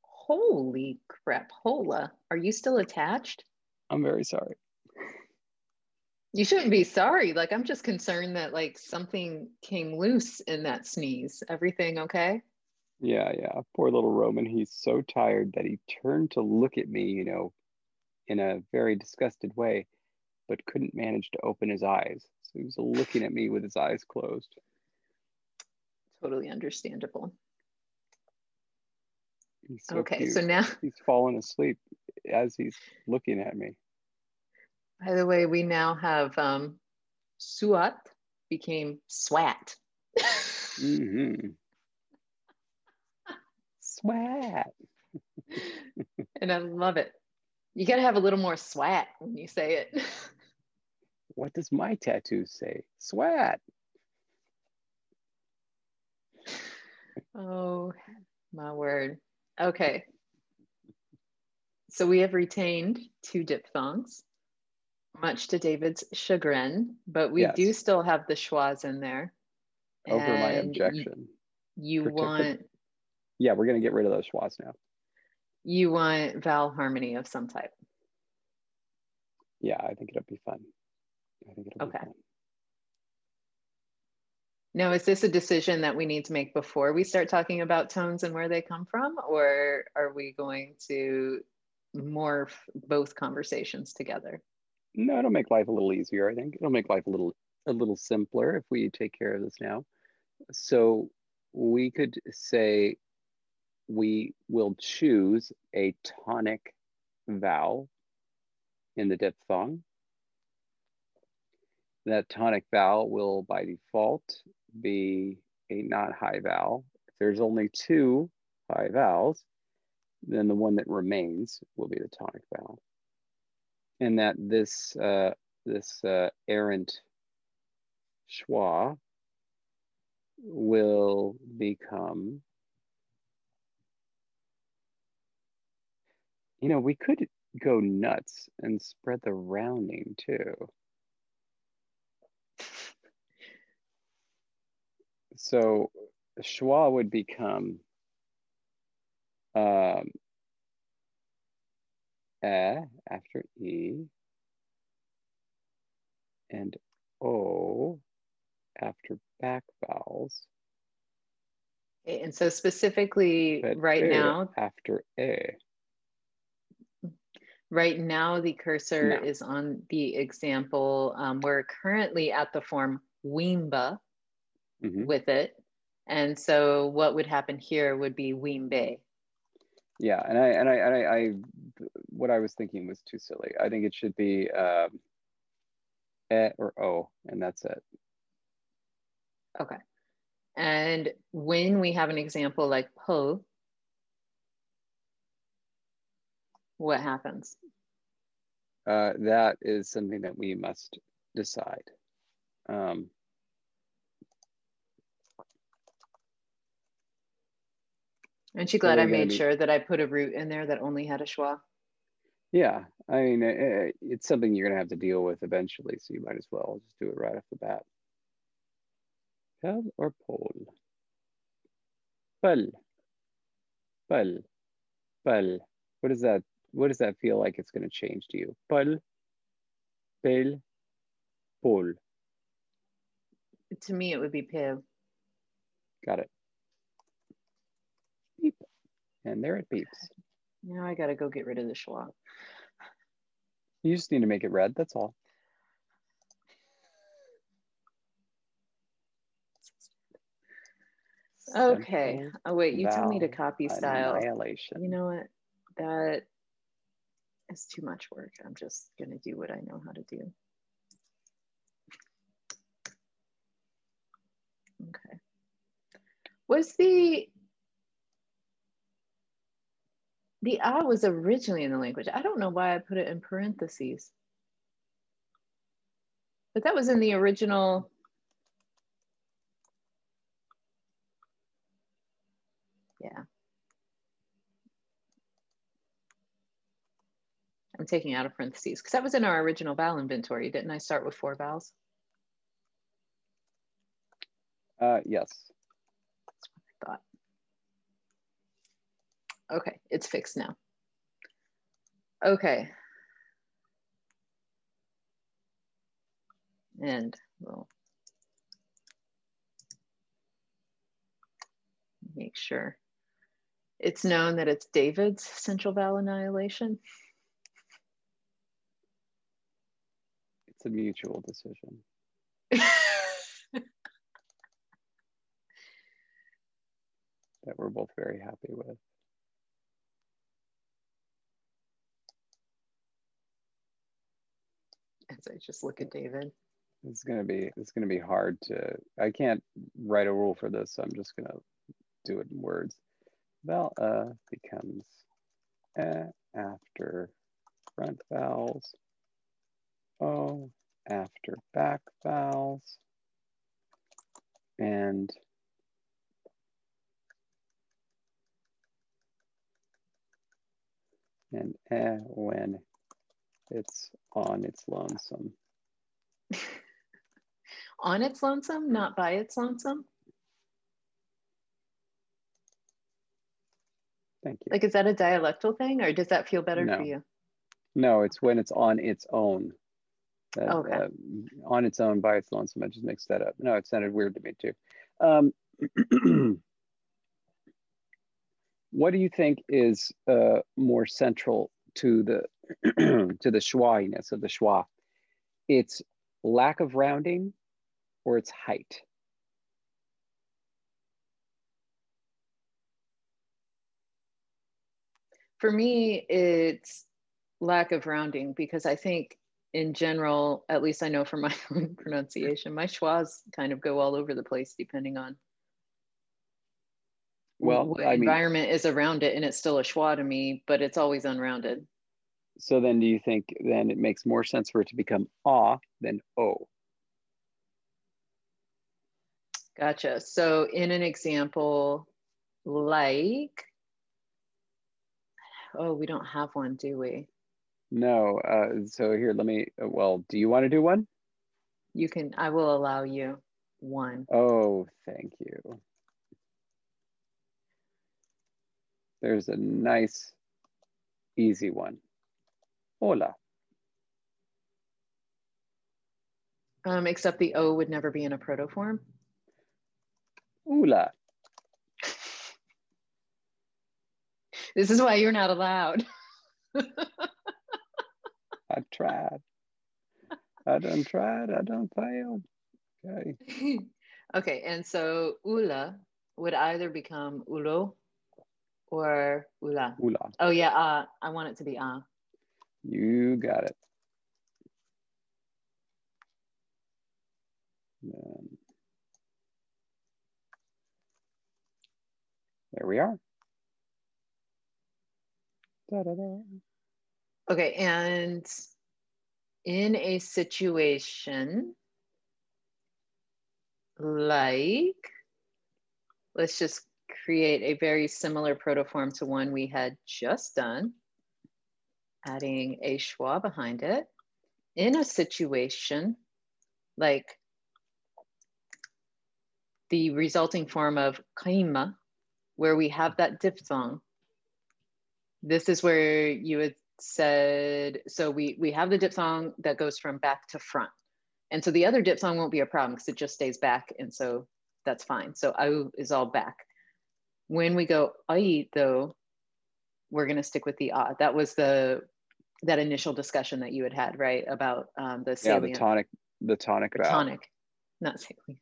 holy crap, hola, are you still attached? I'm very sorry. You shouldn't be sorry. Like, I'm just concerned that like something came loose in that sneeze. Everything okay? Yeah, yeah. Poor little Roman. He's so tired that he turned to look at me, you know, in a very disgusted way, but couldn't manage to open his eyes. So he was looking at me with his eyes closed. Totally understandable. He's so okay, cute. so now, he's fallen asleep as he's looking at me. By the way, we now have um, Suat became Swat. hmm Swat. [laughs] and I love it. You got to have a little more swat when you say it. [laughs] What does my tattoo say? Swat. oh, my word. Okay. So we have retained two diphthongs, much to David's chagrin, but we Yes. do still have the schwas in there. Over my And objection. You want Yeah, we're gonna get rid of those schwas now. you want vowel harmony of some type. Yeah, I think it'll be fun. I think it'll Okay. be fun. Now, is this a decision that we need to make before we start talking about tones and where they come from, or are we going to morph both conversations together? No, it'll make life a little easier, I think. It'll make life a little a little simpler if we take care of this now. So we could say we will choose a tonic vowel in the diphthong. That tonic vowel will by default be a not high vowel. If there's only two high vowels, then the one that remains will be the tonic vowel. And that this uh, this uh, errant schwa will become you know we could go nuts and spread the rounding too. So schwa would become um eh after e and o after back vowels And so specifically but right eh now, after a right now the cursor No. is on the example. Um, we're currently at the form Wimba Mhm. with it. And so what would happen here would be Wimbe. Yeah, and I and I and I, I what I was thinking was too silly. I think it should be um, e or o, and that's it. Okay. And when we have an example like po, what happens? uh, that is something that we must decide. Um, Aren't you glad I made be... sure that I put a root in there that only had a schwa? Yeah, I mean, it, it's something you're going to have to deal with eventually, so you might as well just do it right off the bat. Pel or pole? Pel. Pel. Pel. What does that, what does that feel like it's going to change to you? Pel. Pel. Pole. To me, it would be pel. Got it. And there it beeps. Now I got to go get rid of the schwa. You just need to make it red, that's all. Okay. Oh wait, you told me to copy style. Annihilation. You know what? That is too much work. I'm just gonna do what I know how to do. Okay. Was the the I was originally in the language. I don't know why I put it in parentheses. But that was in the original Yeah. I'm taking out of parentheses because that was in our original vowel inventory. Didn't I start with four vowels? Uh, yes. That's what I thought. Okay, it's fixed now. Okay. And we'll make sure. It's known that it's David's central vowel annihilation. It's a mutual decision. [laughs] that we're both very happy with. As I just look at David. It's gonna be it's gonna be hard to I can't write a rule for this, so I'm just gonna do it in words. Vowel uh becomes a after front vowels, o after back vowels, and and eh when it's on its lonesome. [laughs] on its lonesome, not by its lonesome? Thank you. Like, is that a dialectal thing or does that feel better no. for you? No, it's when it's on its own. Uh, okay. Uh, on its own by its lonesome. I just mixed that up. No, it sounded weird to me too. Um, [clears throat] what do you think is uh, more central to the [clears throat] to the schwainess of the schwa? It's lack of rounding or its height? For me, it's lack of rounding because I think in general, at least I know from my [laughs] own pronunciation, my schwas kind of go all over the place depending on well what I environment mean, is around it and it's still a schwa to me, but it's always unrounded. So then do you think then it makes more sense for it to become ah than o? Gotcha. So in an example like Oh, we don't have one, do we? No. Uh, so here, let me, well, do you want to do one? You can, I will allow you one. Oh, thank you. There's a nice, easy one. Hola. Um, except the O would never be in a protoform. Hola. [laughs] This is why you're not allowed. [laughs] I tried. I done tried. I done failed. Okay. [laughs] okay, and so ula would either become ulo or ula. Ula. Oh yeah, uh, I want it to be ah. Uh. You got it. Then, there we are. Da, da, da. Okay, and in a situation like, let's just create a very similar protoform to one we had just done, adding a schwa behind it. In a situation like the resulting form of kaima, where we have that diphthong, this is where you had said, so we, we have the diphthong that goes from back to front. And so the other diphthong won't be a problem because it just stays back. And so that's fine. So au is all back. When we go ai though, we're gonna stick with the ah. That was the, that initial discussion that you had had, right? About um, the salient. Yeah, the tonic, the tonic the Tonic, not salient.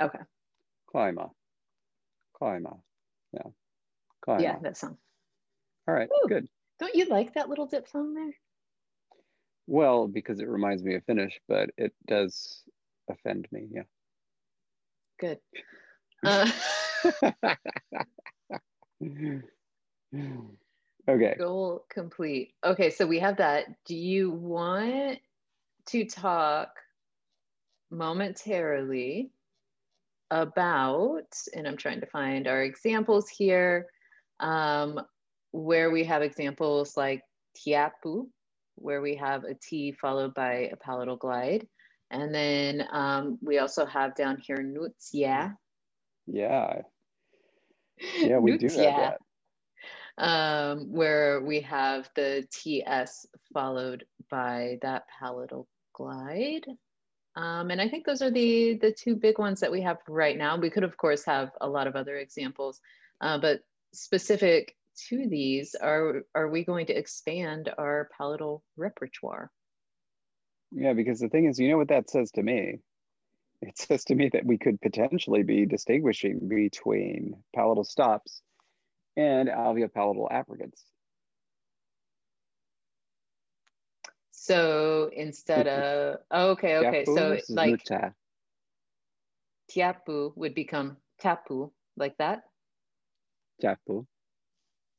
Okay. Clima. Clima. Yeah. Clima. Yeah, that song. All right, Ooh, good. Don't you like that little diphthong there? Well, because it reminds me of Finnish, but it does offend me. Yeah. Good. [laughs] Uh, [laughs] [laughs] okay. Goal complete. Okay, so we have that. Do you want to talk momentarily about, and I'm trying to find our examples here, um, where we have examples like tiapu, where we have a T followed by a palatal glide. And then um, we also have down here nutia. Yeah. Yeah, we do have that. Um, where we have the TS followed by that palatal glide. Um, and I think those are the, the two big ones that we have right now. We could, of course, have a lot of other examples, uh, but specific to these, are, are we going to expand our palatal repertoire? Yeah, because the thing is, you know what that says to me? It says to me that we could potentially be distinguishing between palatal stops and alveopalatal affricates. So instead of, oh, okay, okay. so like tiapu would become tapu, like that? Tapu.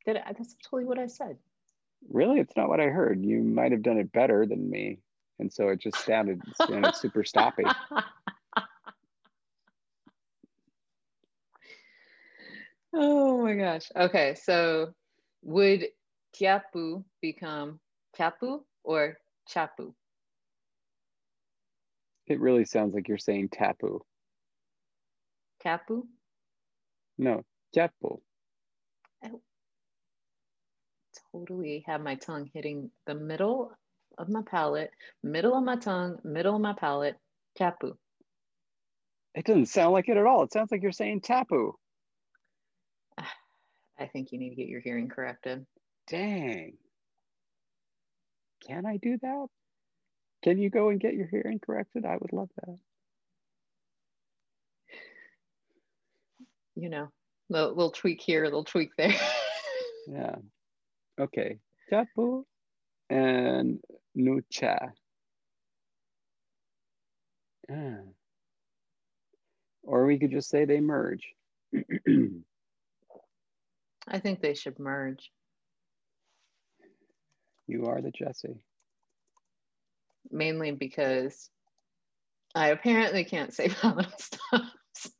Did I, that's totally what I said. Really? It's not what I heard. You might have done it better than me. And so it just sounded, sounded super stoppy. [laughs] Oh my gosh. Okay, so would tiapu become tapu or chapu? It really sounds like you're saying tapu. Tapu? No, chapu I totally have my tongue hitting the middle of my palate, middle of my tongue, middle of my palate, tapu. It doesn't sound like it at all. It sounds like you're saying tapu. I think you need to get your hearing corrected. Dang. Can I do that? Can you go and get your hearing corrected? I would love that. You know, little, little tweak here, little tweak there. [laughs] yeah. Okay, Chapu and Nucha. Yeah. Or we could just say they merge. [clears throat] I think they should merge. You are the Jesse. Mainly because I apparently can't say [laughs] palatal stops.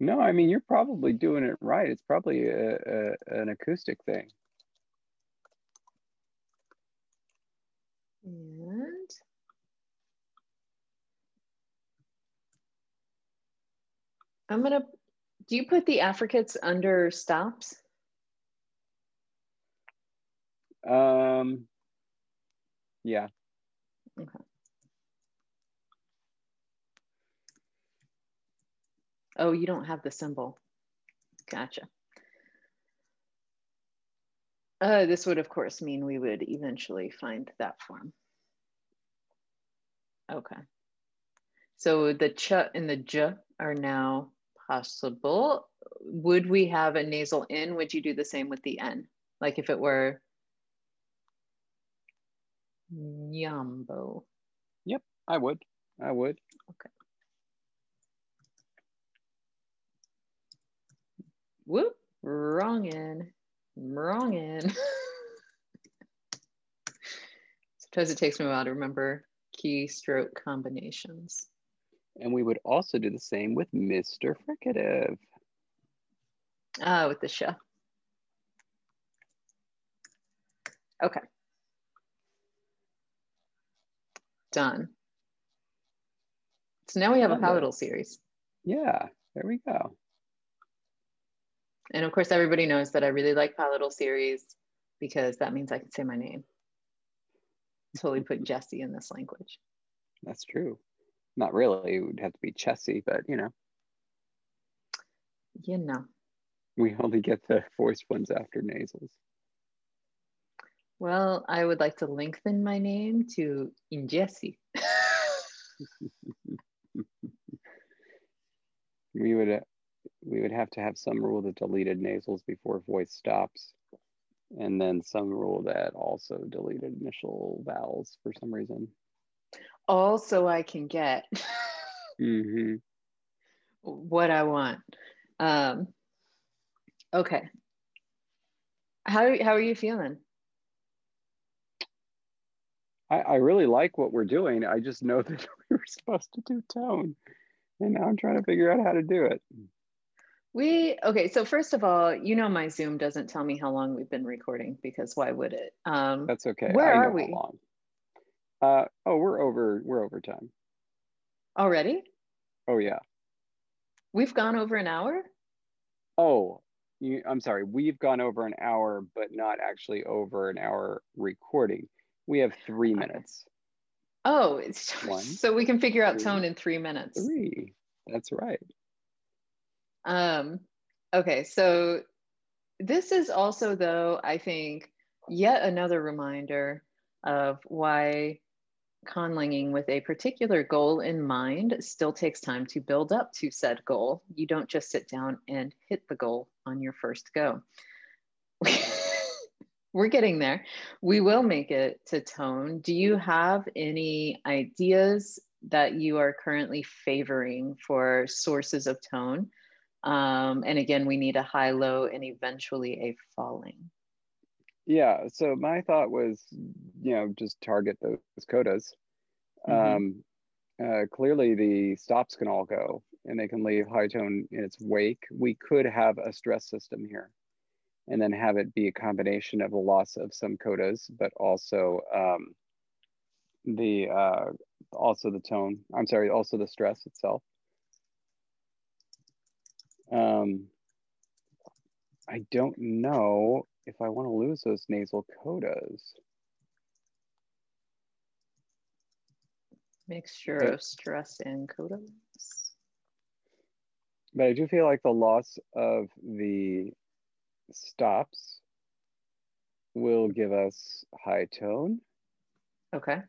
No, I mean, you're probably doing it right. It's probably a, a, an acoustic thing. And I'm gonna, do you put the affricates under stops? Um, yeah. Okay. Oh, you don't have the symbol. Gotcha. Uh, this would, of course, mean we would eventually find that form. Okay. So the ch and the j are now possible. Would we have a nasal in? Would you do the same with the n? Like if it were nyambo? Yep, I would. I would. Okay. whoop, wrong in, wrong in. [laughs] Sometimes it takes me a while to remember keystroke combinations. And we would also do the same with Mr. Fricative. Ah, with the sh. Okay. Done. So now we have a palatal series. Yeah, there we go. And of course, everybody knows that I really like palatal series because that means I can say my name. Totally put Jesse in this language. That's true. Not really. It would have to be Chessie, but you know. You know. We only get the voiced ones after nasals. Well, I would like to lengthen my name to Injesi. [laughs] we would uh, we would have to have some rule that deleted nasals before voice stops, and then some rule that also deleted initial vowels for some reason. Also, I can get mm-hmm. what I want. Um, okay. How how are you feeling? I, I really like what we're doing. I just know [laughs] that we were supposed to do tone, and now I'm trying to figure out how to do it. We okay. So first of all, you know my Zoom doesn't tell me how long we've been recording because why would it? Um, That's okay. Where are we? Uh, oh, we're over. We're over time already. Oh yeah. We've gone over an hour. Oh, you, I'm sorry. We've gone over an hour, but not actually over an hour recording. We have three minutes. Oh, One, so we can figure out three, tone in three minutes. Three. That's right. Um, okay, so this is also, though, I think, yet another reminder of why conlanging with a particular goal in mind still takes time to build up to said goal. You don't just sit down and hit the goal on your first go. [laughs] We're getting there. We will make it to tone. Do you have any ideas that you are currently favoring for sources of tone? Um, and again, we need a high, low, and eventually a falling. Yeah. So my thought was, you know, just target those codas. Mm-hmm. Um, uh, clearly, the stops can all go, and they can leave high tone in its wake. We could have a stress system here, and then have it be a combination of the loss of some codas, but also um, the uh, also the tone. I'm sorry, also the stress itself. Um, I don't know if I want to lose those nasal codas. Mixture but, of stress and codas. But I do feel like the loss of the stops will give us high tone. Okay.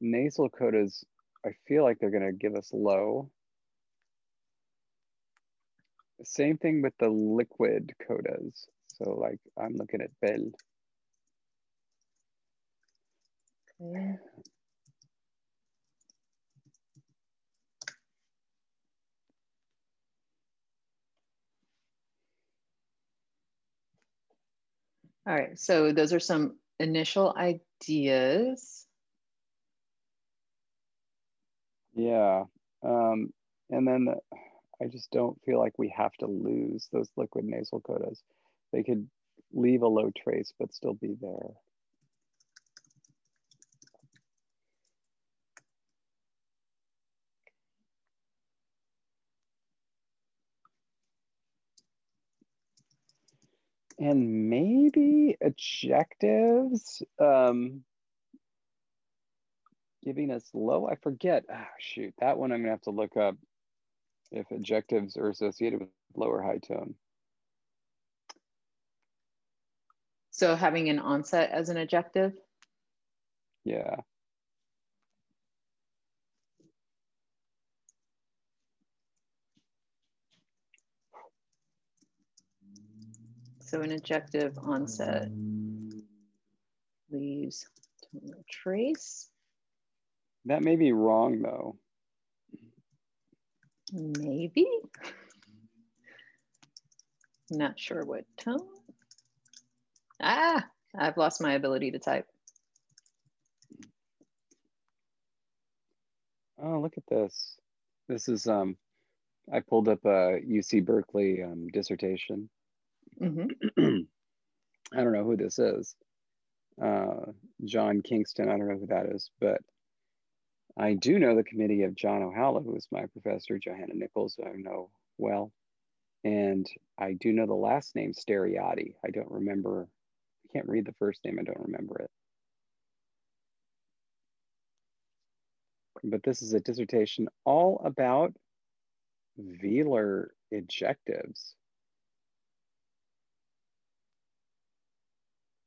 Nasal codas, I feel like they're going to give us low. Same thing with the liquid codas. So like I'm looking at Bell. Okay. All right, so those are some initial ideas. Yeah, um, and then the, I just don't feel like we have to lose those liquid nasal codas. They could leave a low trace, but still be there. And maybe ejectives, um, giving us low, I forget, oh, shoot, that one I'm gonna have to look up if ejectives are associated with lower high tone. So having an onset as an ejective? Yeah. So an ejective onset leaves trace. That may be wrong though. Maybe. Not sure what tone. Ah, I've lost my ability to type. Oh, look at this. This is um I pulled up a UC Berkeley um, dissertation. Mhm. [clears throat] I don't know who this is. Uh, John Kingston, I don't know who that is, but I do know the committee of John Ohala, who is my professor, Johanna Nichols, who I know well. And I do know the last name, Steriade. I don't remember, can't read the first name, I don't remember it. But this is a dissertation all about velar ejectives.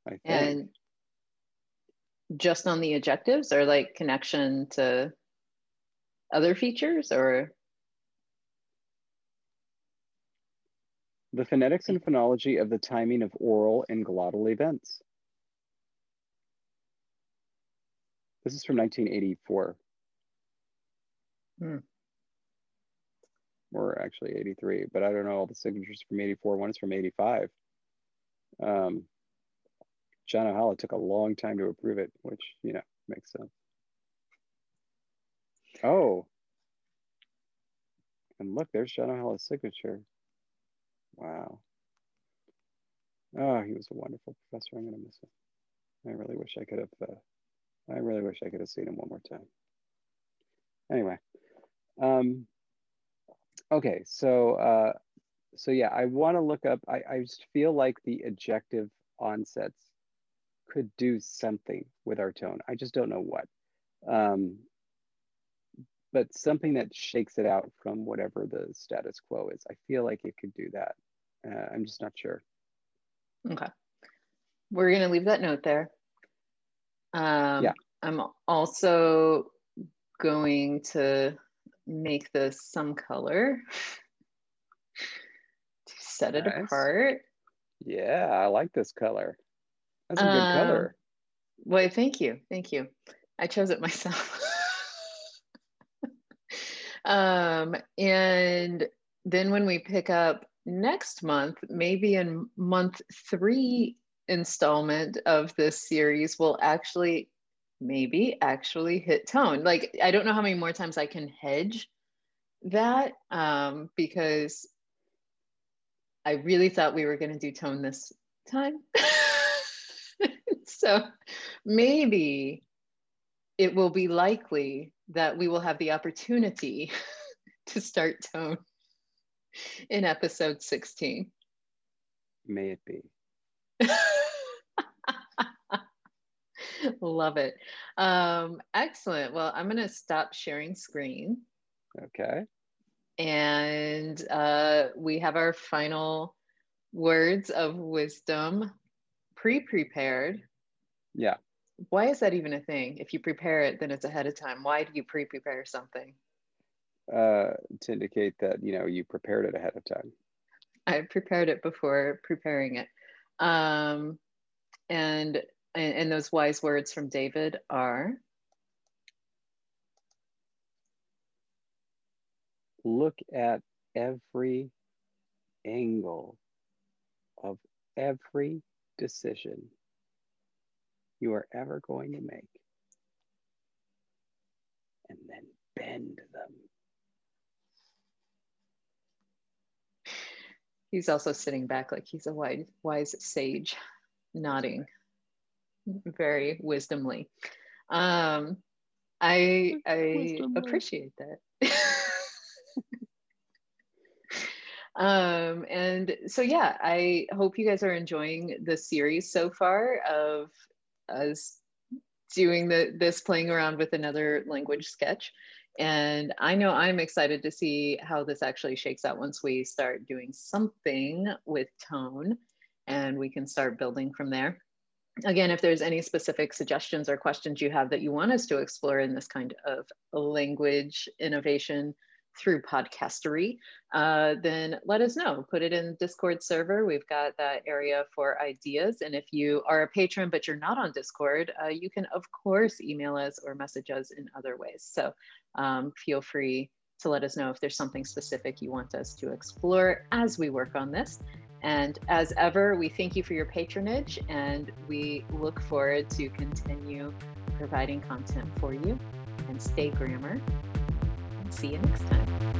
I think. And just on the ejectives or like connection to other features or the phonetics and phonology of the timing of oral and glottal events. This is from 1984. Hmm. Or actually 83, but I don't know all the signatures from 84. One is from 85. Um, John Ohala took a long time to approve it, which, you know, makes sense. Oh. And look, there's John Ohala's signature. Wow. Oh, he was a wonderful professor. I'm going to miss him. I really wish I could have, uh, I really wish I could have seen him one more time. Anyway. Um, okay, so, uh, so yeah, I want to look up, I, I just feel like the ejective onsets could do something with our tone. I just don't know what. Um, but something that shakes it out from whatever the status quo is. I feel like it could do that. Uh, I'm just not sure. Okay. We're going to leave that note there. Um, Yeah. I'm also going to make this some color [laughs] to set it apart. Yeah, I like this color. That's a good Um, color. Why, thank you. Thank you. I chose it myself. [laughs] um, and then when we pick up next month, maybe in month three installment of this series, we'll actually, maybe actually hit tone. Like, I don't know how many more times I can hedge that um, because I really thought we were going to do tone this time. [laughs] so maybe it will be likely that we will have the opportunity [laughs] to start tone in episode 16. May it be. [laughs] Love it. Um, excellent. Well, I'm going to stop sharing screen. Okay. And uh, we have our final words of wisdom pre prepared. Yeah. Why is that even a thing? If you prepare it, then it's ahead of time. Why do you pre prepare something? Uh, to indicate that, you know, you prepared it ahead of time. I prepared it before preparing it. Um, and, and and those wise words from David are Look at every angle of every decision you are ever going to make and then bend them. He's also sitting back like he's a wise wise sage, nodding very wisdomly. Um, I I appreciate that. [laughs] um, and so yeah, I hope you guys are enjoying the series so far of us doing the this playing around with another language sketch. And I know I'm excited to see how this actually shakes out once we start doing something with tone and we can start building from there. Again, if there's any specific suggestions or questions you have that you want us to explore in this kind of language innovation through podcastery, uh, then let us know. Put it in Discord server. We've got that area for ideas. And if you are a patron but you're not on Discord, uh, you can of course email us or message us in other ways. So um, feel free to let us know if there's something specific you want us to explore as we work on this. And as ever, we thank you for your patronage and we look forward to continue providing content for you and stay grammar. See you next time.